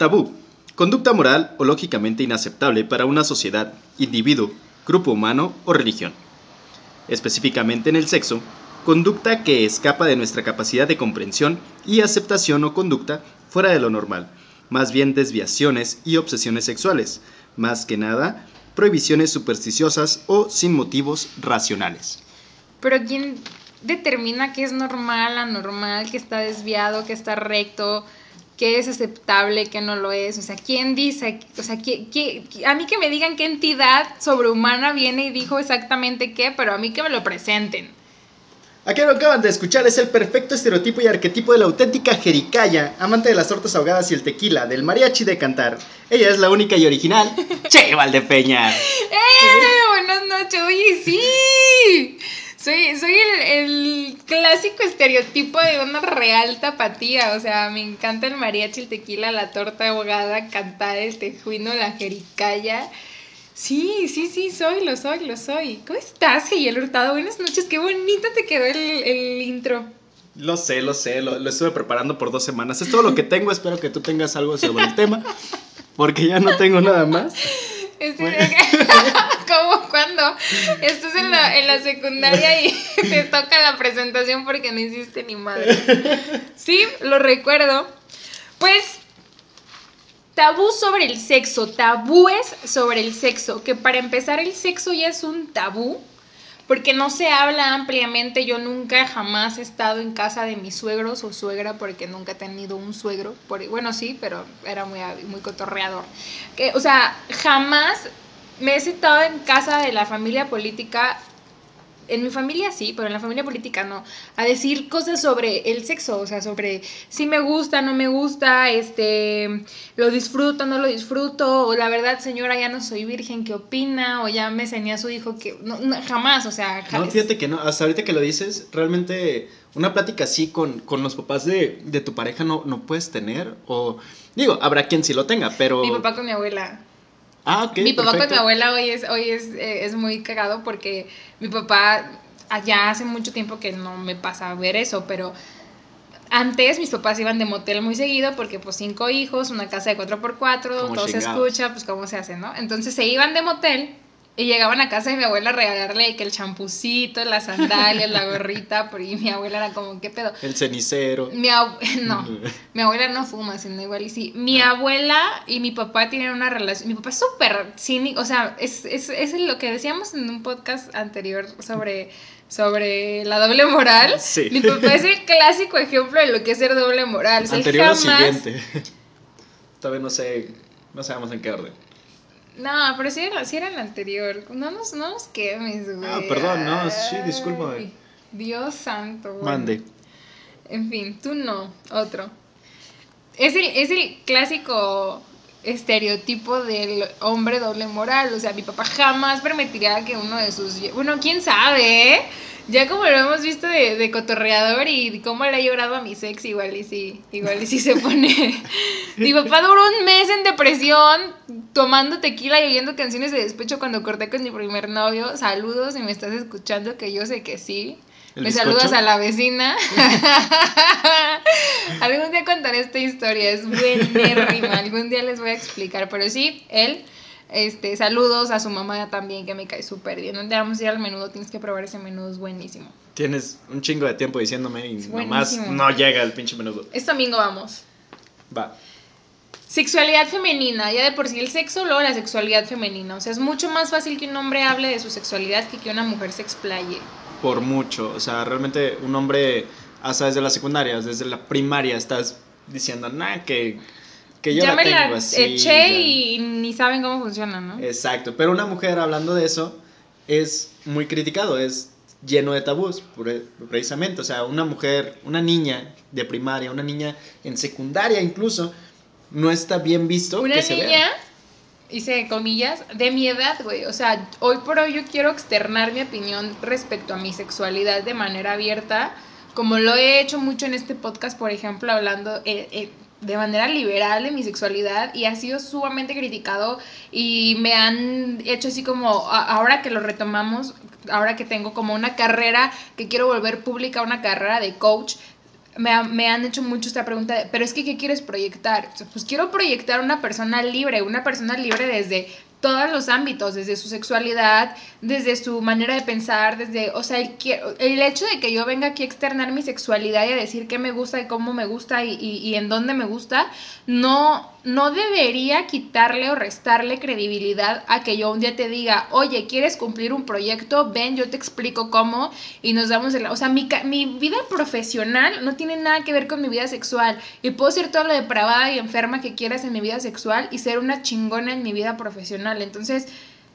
Tabú. Conducta moral o lógicamente inaceptable para una sociedad, individuo, grupo humano o religión. Específicamente en el sexo, conducta que escapa de nuestra capacidad de comprensión y aceptación o conducta fuera de lo normal, más bien desviaciones y obsesiones sexuales, más que nada prohibiciones supersticiosas o sin motivos racionales. Pero ¿quién determina qué es normal, anormal, qué está desviado, qué está recto? Qué es aceptable, qué no lo es, o sea, ¿quién dice? O sea, ¿qué, a mí que me digan qué entidad sobrehumana viene y dijo exactamente qué, pero a mí que me lo presenten. Aquí lo acaban de escuchar es el perfecto estereotipo y arquetipo de la auténtica jericaya, amante de las tortas ahogadas y el tequila, del mariachi de cantar. Ella es la única y original, Che Valdepeña. ¡Eh! Buenas noches, oye, sí. Soy, soy el, clásico estereotipo de una real tapatía. O sea, me encanta el mariachi, el tequila, la torta ahogada, cantar el tejuino, la jericaya. Sí, sí, sí, soy, lo soy, lo soy. ¿Cómo estás, el Hurtado? Buenas noches, qué bonito te quedó el, intro. Lo sé, lo sé, lo, lo, estuve preparando por dos semanas. Es todo lo que tengo, espero que tú tengas algo sobre el tema, porque ya no tengo nada más. Como cuando estás en la, en la secundaria y te toca la presentación porque no hiciste ni madre. Sí, lo recuerdo. Pues, tabú sobre el sexo, tabúes sobre el sexo, que para empezar el sexo ya es un tabú porque no se habla ampliamente. Yo nunca jamás he estado en casa de mis suegros o suegra porque nunca he tenido un suegro. Por, bueno, sí, pero era muy, muy cotorreador. Que, o sea, jamás me he sentado en casa de la familia política en mi familia sí, pero en la familia política no, a decir cosas sobre el sexo, o sea, sobre si me gusta, no me gusta, este, lo disfruto, no lo disfruto, o la verdad, señora, ya no soy virgen, ¿qué opina? O ya me enseñé a su hijo que, no, jamás, o sea, jamás. No, fíjate que no, hasta ahorita que lo dices, realmente una plática así con, con los papás de, de, tu pareja no, no puedes tener, o digo, habrá quien sí lo tenga, pero... Mi papá con mi abuela. Ah, ok. Mi papá con mi abuela hoy es, hoy es, eh, es muy cagado porque mi papá allá hace mucho tiempo que no me pasa a ver eso, pero antes mis papás iban de motel muy seguido porque pues cinco hijos, una casa de 4x4, todo se escucha, pues cómo se hace, ¿no? Entonces se iban de motel y llegaban a casa de mi abuela a regalarle que el champucito, las sandalias, la gorrita, y mi abuela era como, ¿qué pedo? El cenicero. Mi no, mi abuela no fuma, sino igual y sí. Mi ah. abuela y mi papá tienen una relación, mi papá es súper cínico, o sea, es, es, es lo que decíamos en un podcast anterior sobre sobre la doble moral. Sí. Mi papá es el clásico ejemplo de lo que es ser doble moral. Anterior jamás... siguiente. Todavía no sé, no sabemos en qué orden. No, pero sí era, era el anterior. No nos, no nos quemes, güey. Ah, perdón, no, sí, discúlpame. Dios santo, güey. Mande. En fin, tú no, otro. Es el, es el clásico estereotipo del hombre doble moral. O sea, mi papá jamás permitiría que uno de sus... Bueno, quién sabe, ¿eh? Ya como lo hemos visto de, de, cotorreador y cómo le ha llorado a mi sex, igual y sí, igual y sí se pone. mi papá duró un mes en depresión, tomando tequila y oyendo canciones de despecho cuando corté con mi primer novio. Saludos si me estás escuchando, que yo sé que sí. Me saludas a la vecina. Algún día contaré esta historia, es buenérrima. Algún día les voy a explicar, pero sí, él este, saludos a su mamá también, que me cae súper bien. ¿Dónde vamos a ir al menudo? Tienes que probar ese menudo, es buenísimo. Tienes un chingo de tiempo diciéndome y nomás no llega el pinche menudo. Este domingo vamos. Va. Sexualidad femenina, ya de por sí el sexo, luego la sexualidad femenina. O sea, es mucho más fácil que un hombre hable de su sexualidad que que una mujer se explaye. Por mucho. O sea, realmente un hombre, hasta desde la secundaria, desde la primaria, estás diciendo, nada, que que yo ya me la eché y ni saben cómo funciona, ¿no? Exacto, pero una mujer hablando de eso es muy criticado, es lleno de tabús, precisamente, o sea, una mujer, una niña de primaria, una niña en secundaria incluso, no está bien visto. Una niña, hice comillas, de mi edad, güey, o sea, hoy por hoy yo quiero externar mi opinión respecto a mi sexualidad de manera abierta, como lo he hecho mucho en este podcast, por ejemplo, hablando... Eh, eh, de manera liberal de mi sexualidad y ha sido sumamente criticado y me han hecho así como, ahora que lo retomamos, ahora que tengo como una carrera, que quiero volver pública, una carrera de coach, me, me han hecho mucho esta pregunta, de, pero es que, ¿qué quieres proyectar? Pues quiero proyectar una persona libre, una persona libre desde todos los ámbitos, desde su sexualidad, desde su manera de pensar, desde, o sea, el, el hecho de que yo venga aquí a externar mi sexualidad y a decir qué me gusta y cómo me gusta y, y- en dónde me gusta, no, no debería quitarle o restarle credibilidad a que yo un día te diga, oye, ¿quieres cumplir un proyecto? Ven, yo te explico cómo y nos damos el... O sea, mi, mi vida profesional no tiene nada que ver con mi vida sexual y puedo ser todo lo depravada y enferma que quieras en mi vida sexual y ser una chingona en mi vida profesional. Entonces...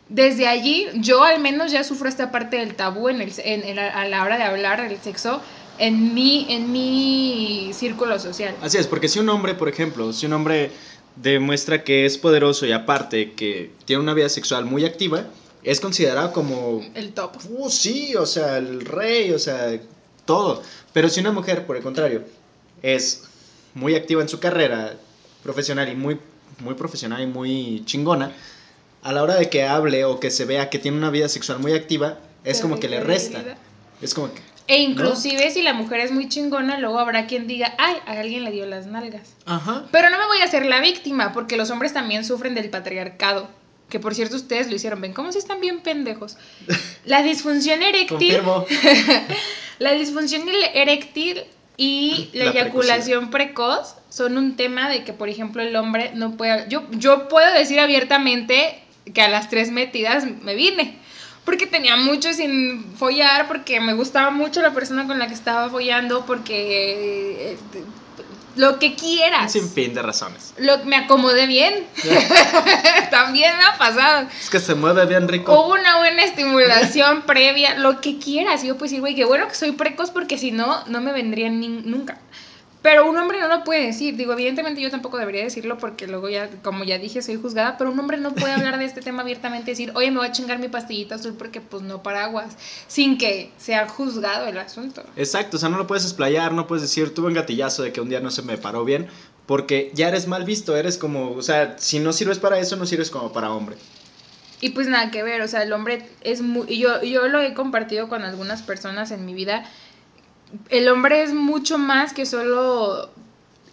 Desde allí, yo al menos ya sufro esta parte del tabú en el, en- en la- a la hora de hablar del sexo en mi, en mi círculo social. Así es, porque si un hombre, por ejemplo, si un hombre demuestra que es poderoso y aparte que tiene una vida sexual muy activa, es considerado como El top. Uh, sí, o sea, el rey, o sea, todo. Pero si una mujer, por el contrario, es muy activa en su carrera profesional y muy, muy profesional y muy chingona, a la hora de que hable o que se vea que tiene una vida sexual muy activa, es como que le resta. Es como que... E inclusive si la mujer es muy chingona, luego habrá quien diga, ay, a alguien le dio las nalgas. Ajá. Pero no me voy a hacer la víctima, porque los hombres también sufren del patriarcado. Que por cierto ustedes lo hicieron. ¿Ven cómo si están bien pendejos? La disfunción eréctil. La disfunción eréctil y la, La eyaculación precoz son un tema de que, por ejemplo, el hombre no puede... Yo, yo puedo decir abiertamente que a las tres metidas me vine. Porque tenía mucho sin follar, porque me gustaba mucho la persona con la que estaba follando, porque... eh, lo que quieras. sinfín de razones. Lo, me acomodé bien. También me ha pasado. Es que se mueve bien rico. Hubo una buena estimulación previa, lo que quieras. Y yo pues decir, güey, qué bueno que soy precoz porque si no, no me vendría ni- nunca. Pero un hombre no lo puede decir. Digo, evidentemente yo tampoco debería decirlo porque luego ya, como ya dije, soy juzgada. Pero un hombre no puede hablar de este tema abiertamente y decir, oye, me voy a chingar mi pastillita azul porque pues no paraguas. Sin que sea juzgado el asunto. Exacto, o sea, no lo puedes explayar, no puedes decir, tuve un gatillazo de que un día no se me paró bien, porque ya eres mal visto, eres como, o sea, si no sirves para eso, no sirves como para hombre. Y pues nada que ver, o sea, el hombre es muy... y Yo, yo lo he compartido con algunas personas en mi vida. El hombre es mucho más que solo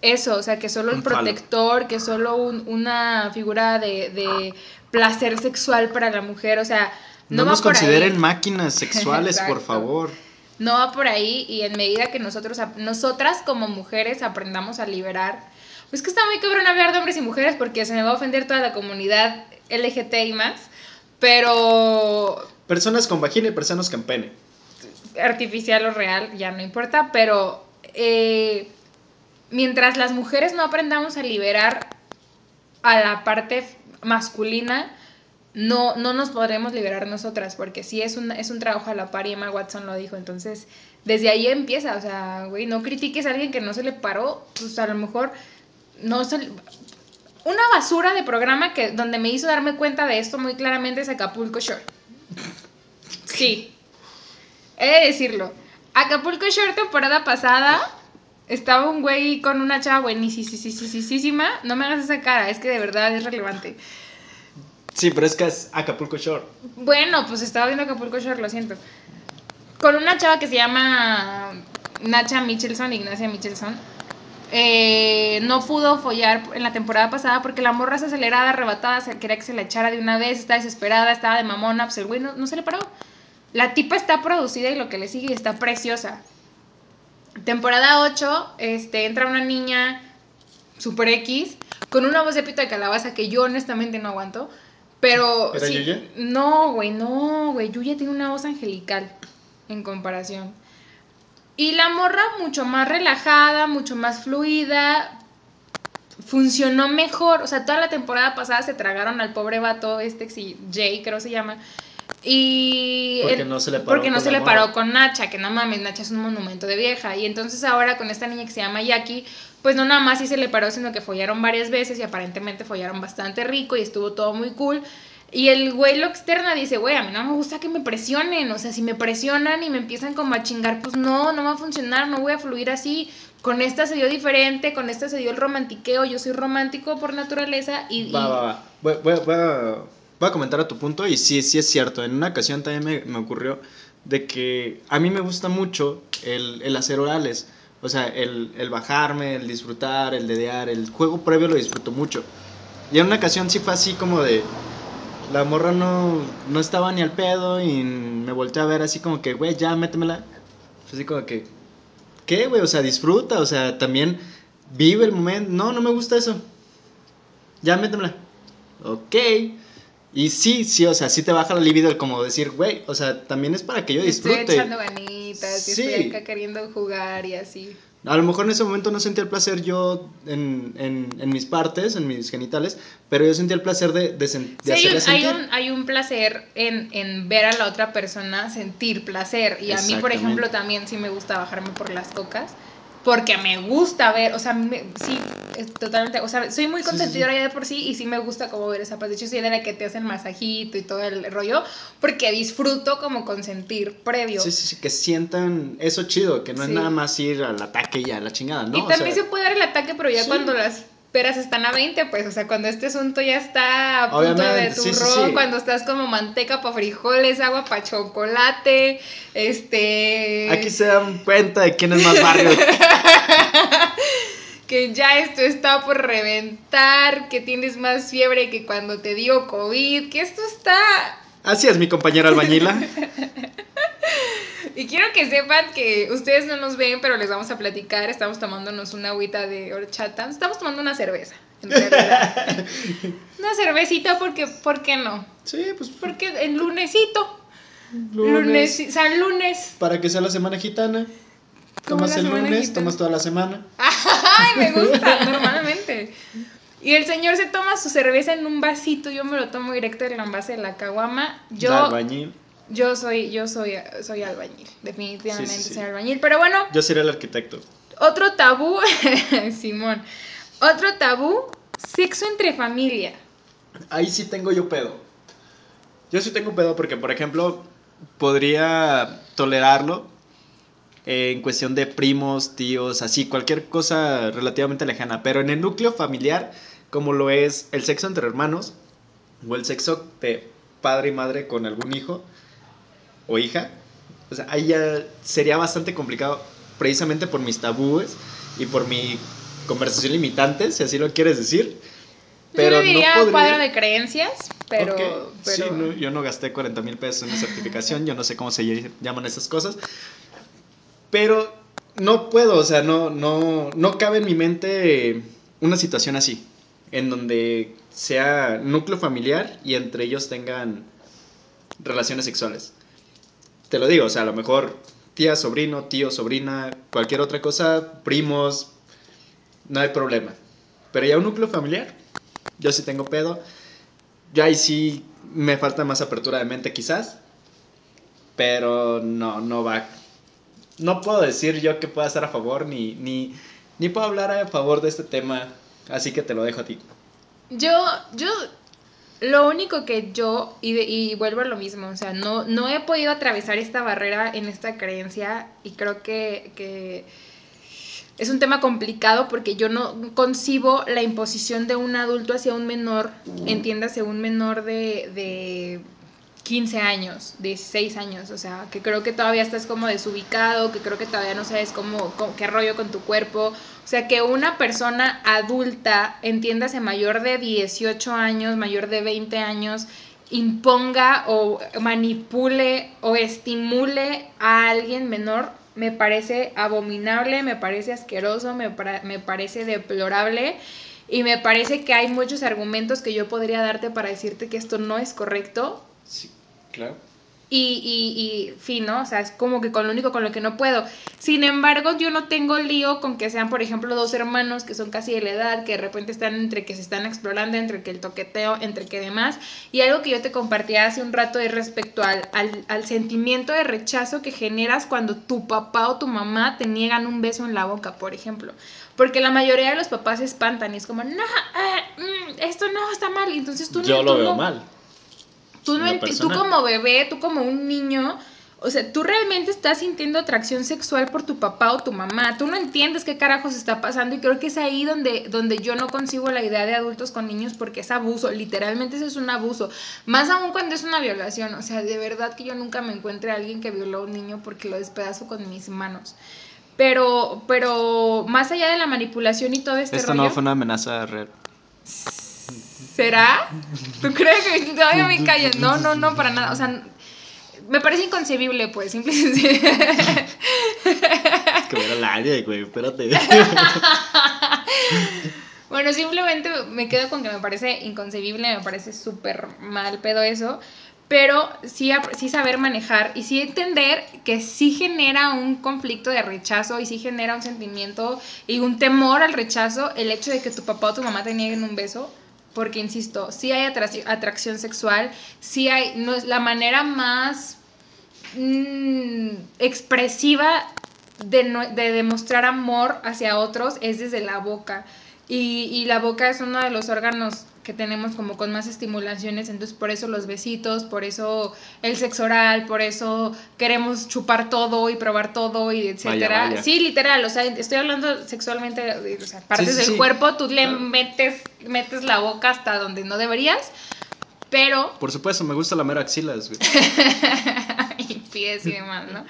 eso, o sea, que solo el Un falo. protector, que solo un- una figura de, de placer sexual para la mujer, o sea, No, no, nos va por consideren ahí. máquinas sexuales, por favor. No va por ahí y en medida que nosotros, nosotras como mujeres aprendamos a liberar, pues que está muy cabrón hablar de hombres y mujeres porque se me va a ofender toda la comunidad LGTBI más, pero Personas con vagina y personas con pene. Artificial o real, ya no importa, pero eh, mientras las mujeres no aprendamos a liberar a la parte masculina, no, no nos podremos liberar nosotras, porque sí es un, es un trabajo a la par y Emma Watson lo dijo, entonces desde ahí empieza, o sea, güey, no critiques a alguien que no se le paró, pues a lo mejor no se Una basura de programa que donde me hizo darme cuenta de esto muy claramente es Acapulco Shore. Sí, he de decirlo. Acapulco Shore temporada pasada estaba un güey con una chava buenísima. No me hagas esa cara, es que de verdad es relevante. Sí, pero es que es Acapulco Shore. Bueno, pues estaba viendo Acapulco Shore, lo siento. Con una chava que se llama Nacha Michelson, Ignacia Michelson. Eh, no pudo follar en la temporada pasada porque la morra se acelerada, arrebatada, quería que se la echara de una vez, está desesperada, estaba de mamona, pues el güey no, no se le paró. La tipa está producida y lo que le sigue está preciosa. Temporada 8, este, entra una niña super X con una voz de pito de calabaza que yo honestamente no aguanto. Pero. ¿Era sí- Yuya? No, güey, no, güey. Yuya tiene una voz angelical en comparación. Y la morra mucho más relajada, mucho más fluida. Funcionó mejor. O sea, toda la temporada pasada se tragaron al pobre vato, este, Jay, creo se llama. Y. Porque el- no se le paró Porque no con se la le paró morra. con Nacha, que no mames, Nacha es un monumento de vieja. Y entonces ahora con esta niña que se llama Jackie, pues no nada más sí se le paró, sino que follaron varias veces y aparentemente follaron bastante rico y estuvo todo muy cool. Y el güey lo externa dice, güey, a mí no me gusta que me presionen. O sea, si me presionan y me empiezan como a chingar, pues no, no va a funcionar, no voy a fluir así. Con esta se dio diferente, con esta se dio el romantiqueo. Yo soy romántico por naturaleza y... y- Va, va, va. Voy, voy- voy a, voy a comentar a tu punto y sí, sí es cierto. En una ocasión también me, me ocurrió de que a mí me gusta mucho el, el hacer orales O sea, el, el bajarme, el disfrutar, el dedear, el juego previo lo disfruto mucho. Y en una ocasión sí fue así como de... La morra no, no estaba ni al pedo y me volteé a ver así como que, güey, ya métemela. Así como que, ¿qué, güey? O sea, disfruta, o sea, también vive el momento. No, no me gusta eso. Ya métemela. Ok. Y sí, sí, o sea, sí te baja la libido el como decir, güey, o sea, también es para que yo disfrute. Estoy echando ganitas, y estoy acá queriendo jugar y así. A lo mejor en ese momento no sentía el placer yo en, en, en mis partes, en mis genitales, pero yo sentía el placer de, de, sí, hay, un, hay, un, hay un placer en, en, ver a la otra persona sentir placer. Y a mí, por ejemplo, también sí me gusta bajarme por las cocas porque me gusta ver, o sea, sí, totalmente, o sea, soy muy consentidora ya de por sí y sí me gusta como ver esa parte. De hecho, soy de la que te hacen masajito y todo el rollo, porque disfruto como consentir previo. Sí, sí, sí, que sientan eso chido, que no es nada más ir al ataque y a la chingada, ¿no? Y también se puede dar el ataque, pero ya cuando las peras están a 20, pues, o sea, cuando este asunto ya está a punto de turrón, cuando estás como manteca para frijoles, agua para chocolate, este... Aquí se dan cuenta de quién es más barrio. que ya esto está por reventar, que tienes más fiebre que cuando te dio COVID, que esto está... Así es mi compañera albañila. Y quiero que sepan que ustedes no nos ven, pero les vamos a platicar. Estamos tomándonos una agüita de horchata. Estamos tomando una cerveza, en realidad. una cervecita porque, ¿por qué no? Sí, pues. Porque el lunesito. Lunes. lunes San Lunes. Para que sea la semana gitana. Tomas el lunes, tomas toda la semana. Ay, me gusta, normalmente. Y el señor se toma su cerveza en un vasito, yo me lo tomo directo del envase de la caguama. Yo, yo soy, yo soy, soy albañil, definitivamente soy albañil. Pero bueno. Yo sería el arquitecto. Otro tabú, Simón. Otro tabú, sexo entre familia. Ahí sí tengo yo pedo. Yo sí tengo pedo porque, por ejemplo, podría tolerarlo en cuestión de primos, tíos, así, cualquier cosa relativamente lejana. Pero en el núcleo familiar, como lo es el sexo entre hermanos, o el sexo de padre y madre con algún hijo, o hija, o sea, ahí ya sería bastante complicado precisamente por mis tabúes y por mi conversación limitante, si así lo quieres decir. Pero yo diría no cuadro de creencias, pero... Sí, yo no gasté 40 mil pesos en la certificación, yo no sé cómo se llaman esas cosas. Pero no puedo, o sea, no, no, no cabe en mi mente una situación así, en donde sea núcleo familiar y entre ellos tengan relaciones sexuales te lo digo, o sea, a lo mejor tía, sobrino, tío, sobrina, cualquier otra cosa, primos, no hay problema. Pero ya un núcleo familiar, yo sí tengo pedo. Ya ahí sí me falta más apertura de mente quizás, pero no, no va. No puedo decir yo que pueda estar a favor ni, ni, ni puedo hablar a favor de este tema, así que te lo dejo a ti. Yo, yo lo único que yo, y, y, vuelvo a lo mismo, o sea, no, no he podido atravesar esta barrera en esta creencia y creo que, que es un tema complicado porque yo no concibo la imposición de un adulto hacia un menor, entiéndase, un menor de, de 15 años, 16 años, o sea, que creo que todavía estás como desubicado, que creo que todavía no sabes cómo, qué rollo con tu cuerpo, o sea, que una persona adulta, entiéndase mayor de 18 años, mayor de 20 años, imponga o manipule o estimule a alguien menor, me parece abominable, me parece asqueroso, me, me parece deplorable. Y me parece que hay muchos argumentos que yo podría darte para decirte que esto no es correcto, Sí, claro. Y, y, y fin, ¿no? O sea, es como que con lo único con lo que no puedo. Sin embargo, yo no tengo lío con que sean, por ejemplo, dos hermanos que son casi de la edad, que de repente están entre que se están explorando, entre que el toqueteo, entre que demás. Y algo que yo te compartía hace un rato es respecto al, al, al sentimiento de rechazo que generas cuando tu papá o tu mamá te niegan un beso en la boca, por ejemplo. Porque la mayoría de los papás se espantan y es como, no, eh, mm, esto no está mal. Y entonces tú yo lo veo mal Tú, no tú como bebé, tú como un niño, o sea, tú realmente estás sintiendo atracción sexual por tu papá o tu mamá. Tú no entiendes qué carajos está pasando y creo que es ahí donde, donde yo no consigo la idea de adultos con niños porque es abuso. Literalmente eso es un abuso. Más aún cuando es una violación. O sea, de verdad que yo nunca me encuentre a alguien que violó a un niño porque lo despedazo con mis manos. Pero, pero más allá de la manipulación y todo este Esto rollo. no fue una amenaza real. ¿Será? ¿Tú crees que todavía me callan? No, no, no, para nada. O sea, me parece inconcebible, pues, simple y sencillamente. Es que era al aire, güey, espérate. Bueno, simplemente me quedo con que me parece inconcebible, me parece súper mal pedo eso, pero sí, sí saber manejar y sí entender que sí genera un conflicto de rechazo y sí genera un sentimiento y un temor al rechazo el hecho de que tu papá o tu mamá te nieguen un beso. Porque, insisto, sí hay atrac- atracción sexual, sí hay, no es la manera más mm, expresiva de demostrar amor hacia otros es desde la boca. Y, y la boca es uno de los órganos que tenemos como con más estimulaciones, entonces por eso los besitos, por eso el sexo oral, por eso queremos chupar todo y probar todo y etcétera. vaya. Sí, literal, o sea, estoy hablando sexualmente, o sea, partes sí, del sí. cuerpo, tú le Claro. metes, metes la boca hasta donde no deberías, pero Por supuesto, me gusta la mera axilas, güey. y pies y demás, ¿no?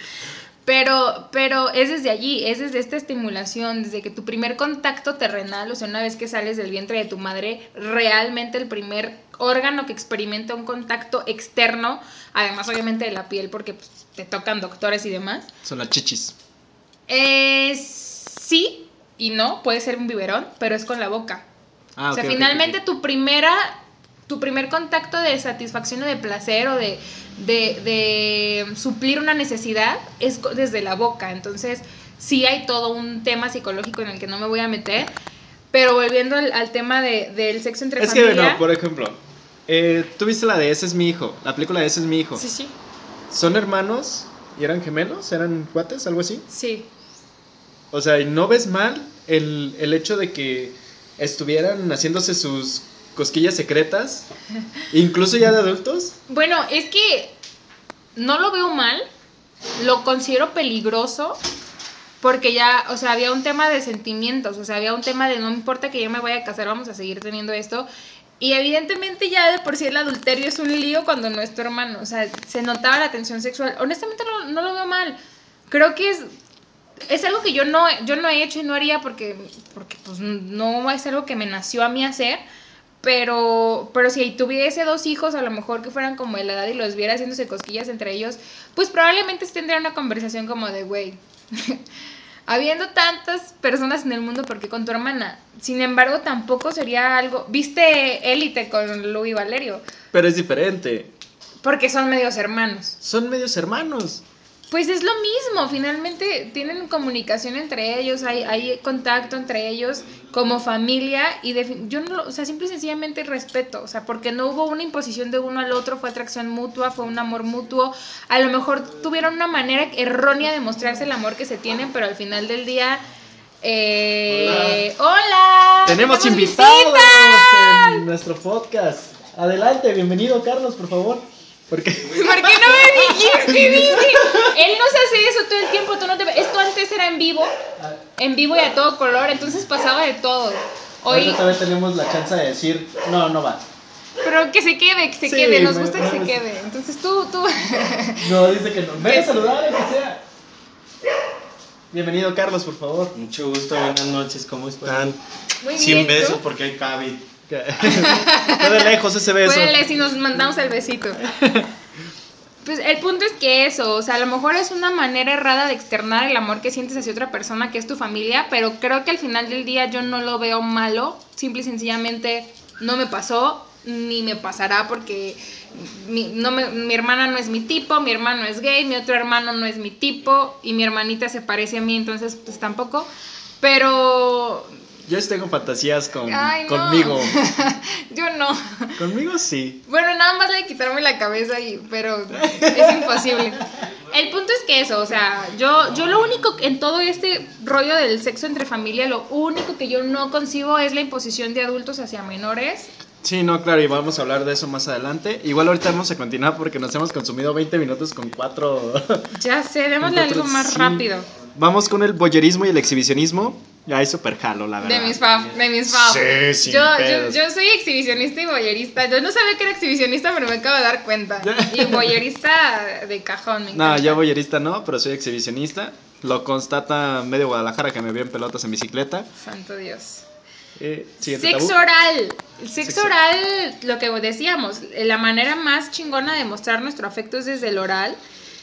Pero, pero es desde allí, es desde esta estimulación, desde que tu primer contacto terrenal, o sea, una vez que sales del vientre de tu madre, realmente el primer órgano que experimenta un contacto externo, además obviamente de la piel, porque pues, te tocan doctores y demás, Son las chichis. es sí y no, puede ser un biberón, pero es con la boca. Ah, o sea, finalmente tu primera, tu primer contacto de satisfacción o de placer o de, de, de suplir una necesidad es desde la boca. Entonces, sí hay todo un tema psicológico en el que no me voy a meter. Pero volviendo al, al tema de- del sexo entre Es que, familia. no, por ejemplo, eh, tú viste la de Ese es mi hijo, la película de Ese es mi hijo. Sí, sí, ¿Son hermanos y eran gemelos? ¿Eran cuates? ¿Algo así? sí. O sea, ¿y ¿no ves mal el, el hecho de que estuvieran haciéndose sus cosquillas secretas? Incluso ya de adultos. Bueno, es que no lo veo mal, lo considero peligroso porque ya, o sea, había un tema de sentimientos, o sea, había un tema de no me importa que yo me vaya a casar, vamos a seguir teniendo esto. Y evidentemente ya de por sí el adulterio es un lío cuando no es tu hermano, o sea, se notaba la tensión sexual. Honestamente no, no lo veo mal. Creo que es es algo que yo no, yo no he hecho y no haría porque, porque pues no es algo que me nació a mí hacer. Pero, pero si tuviese dos hijos, a lo mejor que fueran como de la edad y los viera haciéndose cosquillas entre ellos, pues probablemente tendría una conversación como de, güey, habiendo tantas personas en el mundo, ¿por qué con tu hermana? Sin embargo, tampoco sería algo... ¿Viste Élite con Louis Valerio? Pero es diferente. Porque son medios hermanos. Son medios hermanos. Pues es lo mismo, finalmente tienen comunicación entre ellos, hay, hay contacto entre ellos como familia y yo no, lo- o sea, simple y sencillamente respeto, o sea, porque no hubo una imposición de uno al otro, fue atracción mutua, fue un amor mutuo, a lo mejor tuvieron una manera errónea de mostrarse el amor que se tienen, pero al final del día, eh, hola, Tenemos invitados en nuestro podcast. Adelante, bienvenido Carlos, por favor. Porque ¿Por qué no me dijiste, Disney? Él no se hace eso todo el tiempo, tú no te... Esto antes era en vivo, en vivo y a todo color, entonces pasaba de todo. Hoy, ahorita todavía tenemos la chance de decir, no, no va. pero que se quede, que se Sí, quede, nos me- gusta que se me- quede. Entonces tú, tú... No, dice que no. Ven a saludar, aunque sea. Bienvenido Carlos, por favor. Mucho gusto, buenas noches, ¿cómo están? Muy Sin bien, beso ¿tú? porque hay COVID. Fue de lejos ese beso. Si nos mandamos el besito. Pues el punto es que eso, o sea, a lo mejor es una manera errada de externar el amor que sientes hacia otra persona que es tu familia, pero creo que al final del día yo no lo veo malo, simple y sencillamente no me pasó, ni me pasará porque mi, no me- mi hermana no es mi tipo, mi hermano es gay, mi otro hermano no es mi tipo y mi hermanita se parece a mí, entonces pues tampoco, pero... Yo tengo fantasías con, Ay, no. conmigo. yo no. Conmigo sí. Bueno, nada más de quitarme la cabeza y, pero es imposible. El punto es que eso, o sea, yo, yo lo único en todo este rollo del sexo entre familia, lo único que yo no concibo es la imposición de adultos hacia menores. Sí, no, claro, y vamos a hablar de eso más adelante. Igual ahorita vamos a continuar porque nos hemos consumido 20 minutos con cuatro. Ya sé, démosle algo más sí. rápido. Vamos con el boyerismo y el exhibicionismo. Ya es súper jalo, la verdad. De mis fav, de mis fav. Sí, sin yo, yo, yo soy exhibicionista y boyerista. Yo no sabía que era exhibicionista, pero me acabo de dar cuenta. Y boyerista de cajón, me No, encanta. yo boyerista no, pero soy exhibicionista. Lo constata medio Guadalajara que me vio en pelotas en bicicleta. Santo Dios. Eh, Sexo tabú. oral. El sexo Sexo. oral, lo que decíamos, la manera más chingona de mostrar nuestro afecto es desde el oral.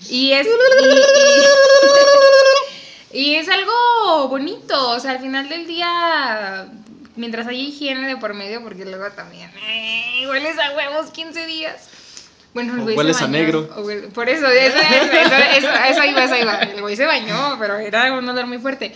Y es. Y, y- y es algo bonito. O sea, al final del día. Mientras haya higiene de por medio, porque luego también. eh, hueles a huevos 15 días. Bueno, el O güey se hueles a bañó. negro. Huele- por eso, eso, eso, eso, eso, eso iba, eso iba. El güey se bañó, pero era un olor muy fuerte.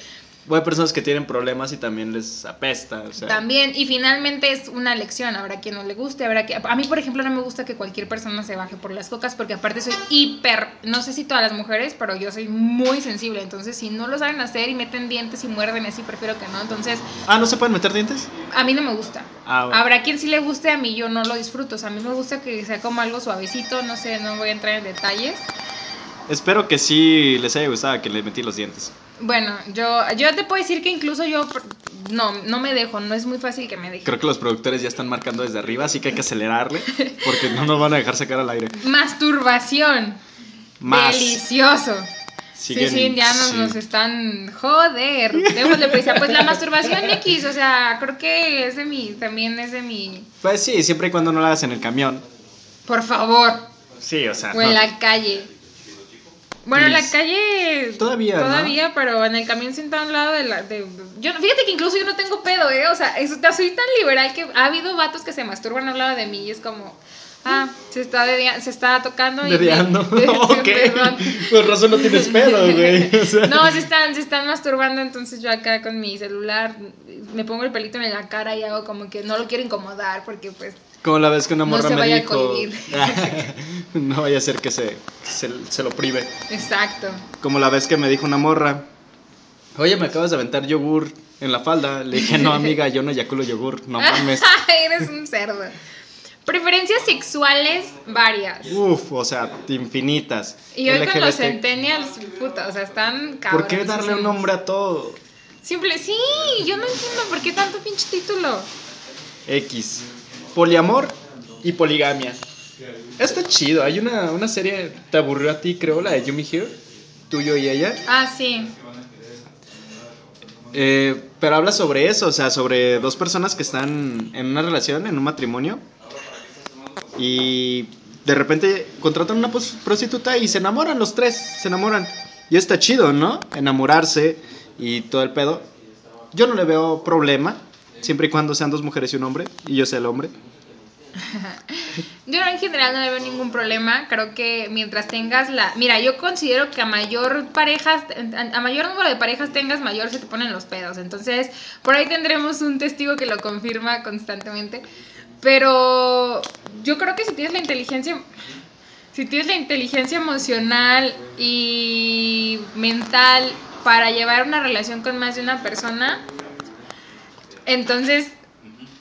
Hay personas que tienen problemas y también les apesta. O sea, También, y finalmente es una lección. Habrá quien no le guste, habrá que. A mí, por ejemplo, no me gusta que cualquier persona se baje por las cocas, porque aparte soy hiper. No sé si todas las mujeres, pero yo soy muy sensible. Entonces, si no lo saben hacer y meten dientes y muerden así, prefiero que no. Entonces, Ah, ¿no se pueden meter dientes? a mí no me gusta. Ah, bueno. Habrá quien sí le guste, a mí yo no lo disfruto. O sea, a mí me gusta que sea como algo suavecito, no sé, no voy a entrar en detalles. Espero que sí les haya gustado que le metí los dientes. Bueno, yo, yo te puedo decir que incluso yo. No, no me dejo, no es muy fácil que me deje. Creo que los productores ya están marcando desde arriba, así que hay que acelerarle porque no nos van a dejar sacar al aire. Masturbación. Más. Delicioso. Siguen- sí, sí, ya nos, sí. nos están. Joder. Démosle prisa. Pues la masturbación X, o sea, creo que es de mi. También es de mi. Pues sí, siempre y cuando no lo hagas en el camión. Por favor. Sí, o sea. O en no. la calle. Bueno, en la Please. calle. Todavía, ¿no? Todavía, pero en el camión sentado a un lado de la. De, yo, fíjate que incluso yo no tengo pedo, ¿eh? O sea, eso, soy tan liberal que ha habido vatos que se masturban al lado de mí y es como. Ah, se está, se está tocando. Dedeando. ok. Perdón. Por razón no tienes pedo, güey. O sea. No, se están, se están masturbando, entonces yo acá con mi celular me pongo el pelito en la cara y hago como que no lo quiero incomodar porque pues Como la vez que una No morra se me vaya a dijo. cohibir. no vaya a ser que se, se, se lo prive. exacto. Como la vez que me dijo una morra. Oye, me acabas de aventar yogur en la falda. Le dije, no, amiga, yo no eyaculo yogur. No mames. Eres un cerdo. Preferencias sexuales varias. Uf, o sea, infinitas. Y hoy con los centennials, puta, o sea, están ¿Por qué cabrones. darle un nombre a todo? Simple, sí, yo no entiendo por qué tanto pinche título. X. Poliamor y poligamia. Está chido. Hay una, una serie, te aburrió a ti, creo, la de Yumi Here. Tuyo y ella. Ah, sí. Eh, pero habla sobre eso, o sea, sobre dos personas que están en una relación, en un matrimonio. Y de repente contratan una prostituta y se enamoran los tres, se enamoran. Y está chido, ¿no? Enamorarse y todo el pedo. Yo no le veo problema, siempre y cuando sean dos mujeres y un hombre, y yo sea el hombre. Yo en general no veo ningún problema. Creo que mientras tengas la. Mira, yo considero que a mayor parejas, a mayor número de parejas tengas, mayor se te ponen los pedos. Entonces, por ahí tendremos un testigo que lo confirma constantemente. Pero yo creo que si tienes la inteligencia. Si tienes la inteligencia emocional y mental para llevar una relación con más de una persona, entonces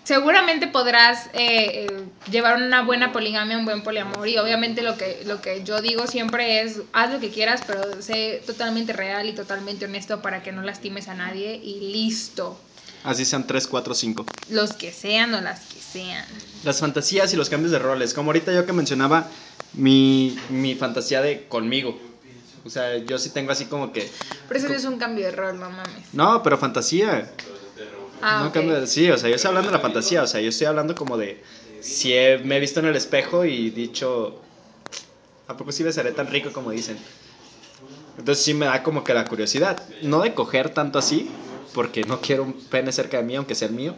seguramente podrás eh, eh, llevar una buena poligamia, un buen poliamor y obviamente lo que, lo que yo digo siempre es haz lo que quieras, pero sé totalmente real y totalmente honesto para que no lastimes a nadie y listo. Así sean 3, 4, 5. Los que sean o las que sean. Las fantasías y los cambios de roles. Como ahorita yo que mencionaba mi, mi fantasía de conmigo. O sea, yo sí tengo así como que... Pero eso no es un cambio de rol, no mames. No, pero fantasía. Ah, no ok. cambio de- Sí, o sea, yo estoy hablando de la fantasía. O sea, yo estoy hablando como de... Si he- me he visto en el espejo y dicho... ¿A poco sí besaré tan rico como dicen? Entonces sí me da como que la curiosidad. No de coger tanto así, porque no quiero un pene cerca de mí, aunque sea el mío.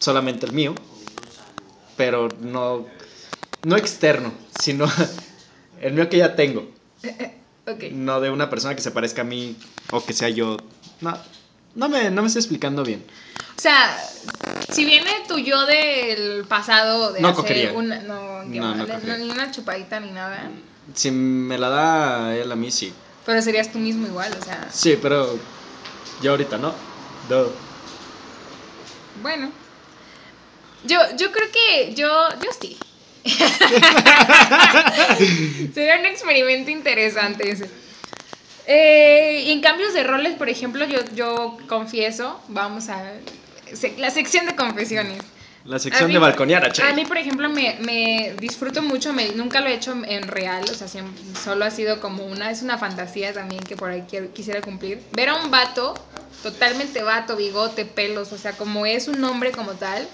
Solamente el mío. Pero no... No externo, sino el mío que ya tengo. Ok. No de una persona que se parezca a mí o que sea yo. No, no me, no me estoy explicando bien. O sea, si viene tu yo del pasado de No hacer cogería. una. No, qué No, no mal, cogería. ni una chupadita ni nada. Si me la da él a mí, sí. Pero serías tú mismo igual, o sea. Sí, pero yo ahorita no. No. Bueno. Yo, yo creo que yo, yo sí. Sería un experimento interesante ese. Eh, en cambios de roles, por ejemplo, yo, yo confieso, vamos a la sección de confesiones. La sección mí- de balconear a Che. A mí, por ejemplo, me, me disfruto mucho, me- nunca lo he hecho en real, o sea, siempre- solo ha sido como una, es una fantasía también que por ahí quiero- quisiera cumplir. Ver a un vato, totalmente vato, bigote, pelos, o sea, como es un hombre como tal,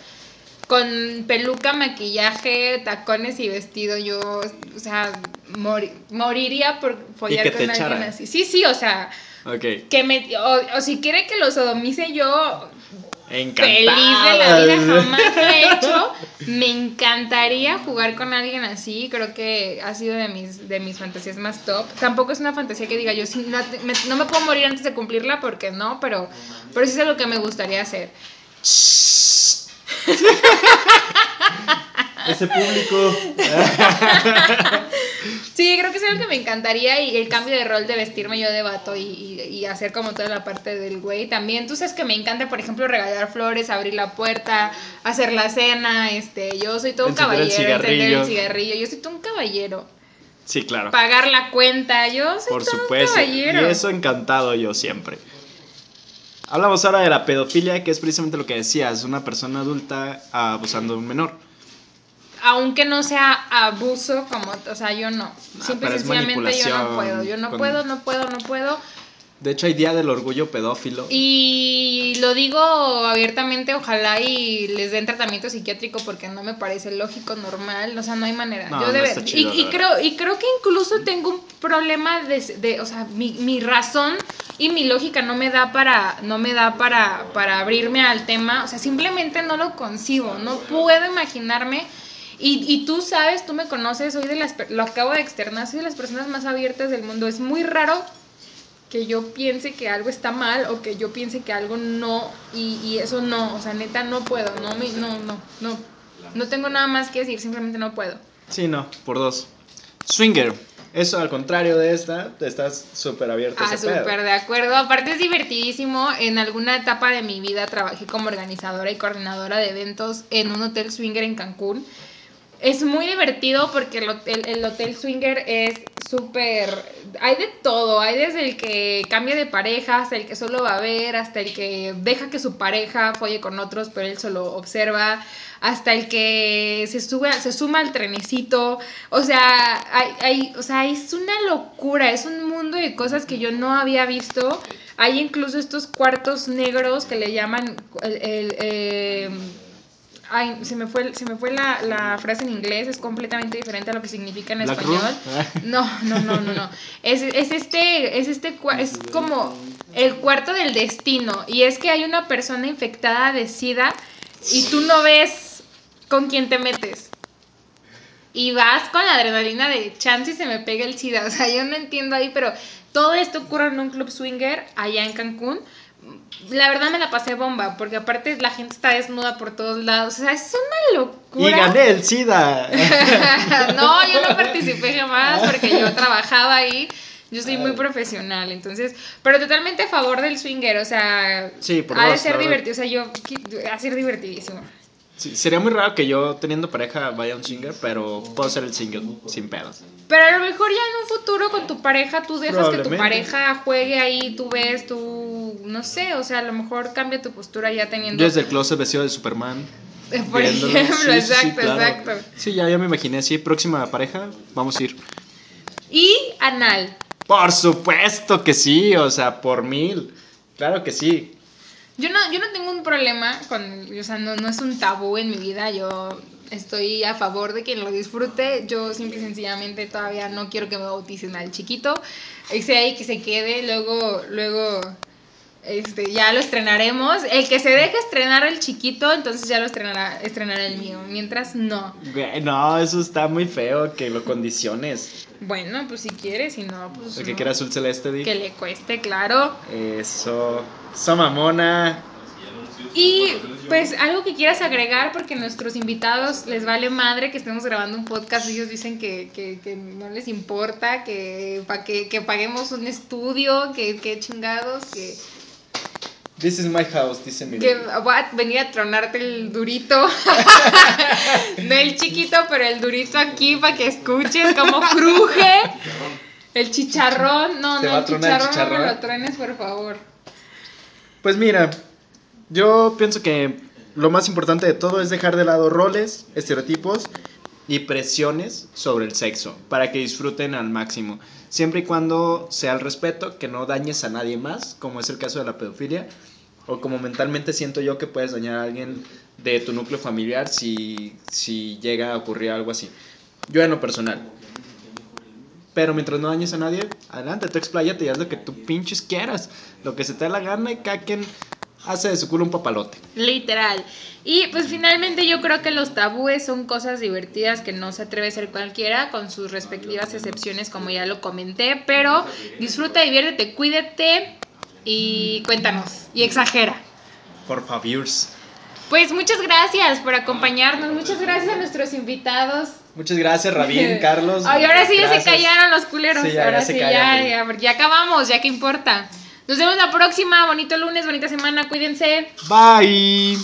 con peluca, maquillaje, tacones y vestido, yo, o sea, mori- moriría por follar con alguien así. Sí, sí, o sea, Ok. que me, o, o si quiere que lo sodomice yo, Feliz de la vida, jamás lo he hecho. Me encantaría jugar con alguien así. Creo que ha sido de mis, de mis fantasías más top. Tampoco es una fantasía que diga yo, sí, no, me, no me puedo morir antes de cumplirla porque no, pero, pero sí es algo que me gustaría hacer. Ese público. Sí, creo que es algo que me encantaría y el cambio de rol de vestirme yo de vato y, y- y hacer como toda la parte del güey. También, tú sabes que me encanta, por ejemplo, regalar flores, abrir la puerta, hacer la cena, este, yo soy todo un Encender el caballero, encender el cigarrillo. cigarrillo, yo soy todo un caballero. Sí, claro. Pagar la cuenta, yo soy Por todo supuesto. un Y caballero. eso encantado yo siempre. Hablamos ahora de la pedofilia, que es precisamente lo que decías, una persona adulta abusando de un menor. Aunque no sea abuso como, o sea, yo no. Simple y pero es sencillamente yo no puedo, yo no con- puedo, no puedo, no puedo. De hecho, hay Día del Orgullo Pedófilo. Y lo digo abiertamente, ojalá y les den tratamiento psiquiátrico porque no me parece lógico, normal, o sea, no hay manera. No, Yo no debe- está chido, y, y creo, y creo que incluso tengo un problema de, de- o sea, mi, mi razón y mi lógica no me da para, no me da para, para abrirme al tema, o sea, simplemente no lo concibo, no puedo imaginarme. Y, y tú sabes, tú me conoces, soy de las, lo acabo de externar, soy de las personas más abiertas del mundo. Es muy raro que yo piense que algo está mal o que yo piense que algo no y, y eso no, o sea, neta no puedo, no me no no no no tengo nada más que decir, simplemente no puedo. Sí, no, por dos. Swinger. Eso al contrario de esta, estás súper abierto a Ah, súper de acuerdo. Aparte es divertidísimo. En alguna etapa de mi vida trabajé como organizadora y coordinadora de eventos en un hotel swinger en Cancún. Es muy divertido porque el hotel, el hotel swinger es súper... Hay de todo, hay desde el que cambia de pareja, hasta el que solo va a ver, hasta el que deja que su pareja folle con otros, pero él solo observa, hasta el que se, sube, se suma al trenecito. O sea, hay, hay- o sea, es una locura, es un mundo de cosas que yo no había visto. Hay incluso estos cuartos negros que le llaman el... eh, Ay, se me fue, se me fue la, la frase en inglés, es completamente diferente a lo que significa en Black español. Room. No, no, no, no, no. Es, es este, es este, es como el cuarto del destino. Y es que hay una persona infectada de SIDA y tú no ves con quién te metes. Y vas con la adrenalina de chance y se me pega el SIDA. O sea, yo no entiendo ahí, pero todo esto ocurre en un club swinger allá en Cancún. La verdad me la pasé bomba, porque aparte la gente está desnuda por todos lados. O sea, es una Y locura. gané el SIDA. no, yo no participé jamás porque yo trabajaba ahí. Yo soy muy profesional, entonces, pero totalmente a favor del swinger, o sea, Sí, por ha de ser divertido, o sea, yo, qui- va a ser divertidísimo. Sí, sería muy raro que yo teniendo pareja vaya a un swinger, pero puedo ser el single sin pedos. Pero a lo mejor ya en un futuro con tu pareja tú dejas que tu pareja juegue ahí, tú ves, tú, no sé, o sea, a lo mejor cambia tu postura ya teniendo... Desde el closet vestido de Superman. Por viéndolo. ejemplo, Sí, sí, sí, exacto, claro. exacto. Sí, ya, ya me imaginé así, próxima pareja, vamos a ir. Y anal. Por supuesto que sí, o sea, por mil. Claro que sí. Yo no, yo no tengo un problema con, o sea, no, no es un tabú en mi vida, yo estoy a favor de que lo disfrute, yo simple y sencillamente todavía no quiero que me bauticen al chiquito, ese ahí que se quede, luego, luego, este, ya lo estrenaremos, el que se deje estrenar el chiquito, entonces ya lo estrenará, estrenará el mío, mientras no. No, eso está muy feo, que lo condiciones. Bueno, pues si quieres, si no, pues El que quiera azul celeste, di. que le cueste, claro. Eso. Eso, mamona. Y pues algo que quieras agregar, porque a nuestros invitados les vale madre que estemos grabando un podcast, ellos dicen que, que, que no les importa, que, pa que, que paguemos un estudio, que, que chingados, que, This is my house, dice mi que voy a venir a tronarte el durito, no el chiquito, pero el durito aquí para que escuches cómo cruje. El chicharrón, no, no, va el tronar el chicharrón, no me chicharrón. lo truenes, por favor. Pues mira, yo pienso que lo más importante de todo es dejar de lado roles, estereotipos y presiones sobre el sexo para que disfruten al máximo. Siempre y cuando sea el respeto, que no dañes a nadie más, como es el caso de la pedofilia, o como mentalmente siento yo que puedes dañar a alguien de tu núcleo familiar si, si llega a ocurrir algo así. Yo en lo personal. Pero mientras no dañes a nadie, adelante, tú expláyate y haz lo que tú pinches quieras. Lo que se te dé la gana y cada quien hace de su culo un papalote. Literal. Y pues finalmente yo creo que los tabúes son cosas divertidas que no se atreve a hacer cualquiera, con sus respectivas excepciones, como ya lo comenté. Pero disfruta, diviértete, cuídate y cuéntanos. Y exagera. Por favor. Pues muchas gracias por acompañarnos. Muchas gracias a nuestros invitados. Muchas gracias, Rabín, Carlos. Ay, ahora sí ya se callaron los culeros. Sí, ya- ahora ya se sí, callan, ya, ya, ya acabamos, ya que importa. Nos vemos la próxima. Bonito lunes, bonita semana. Cuídense. Bye.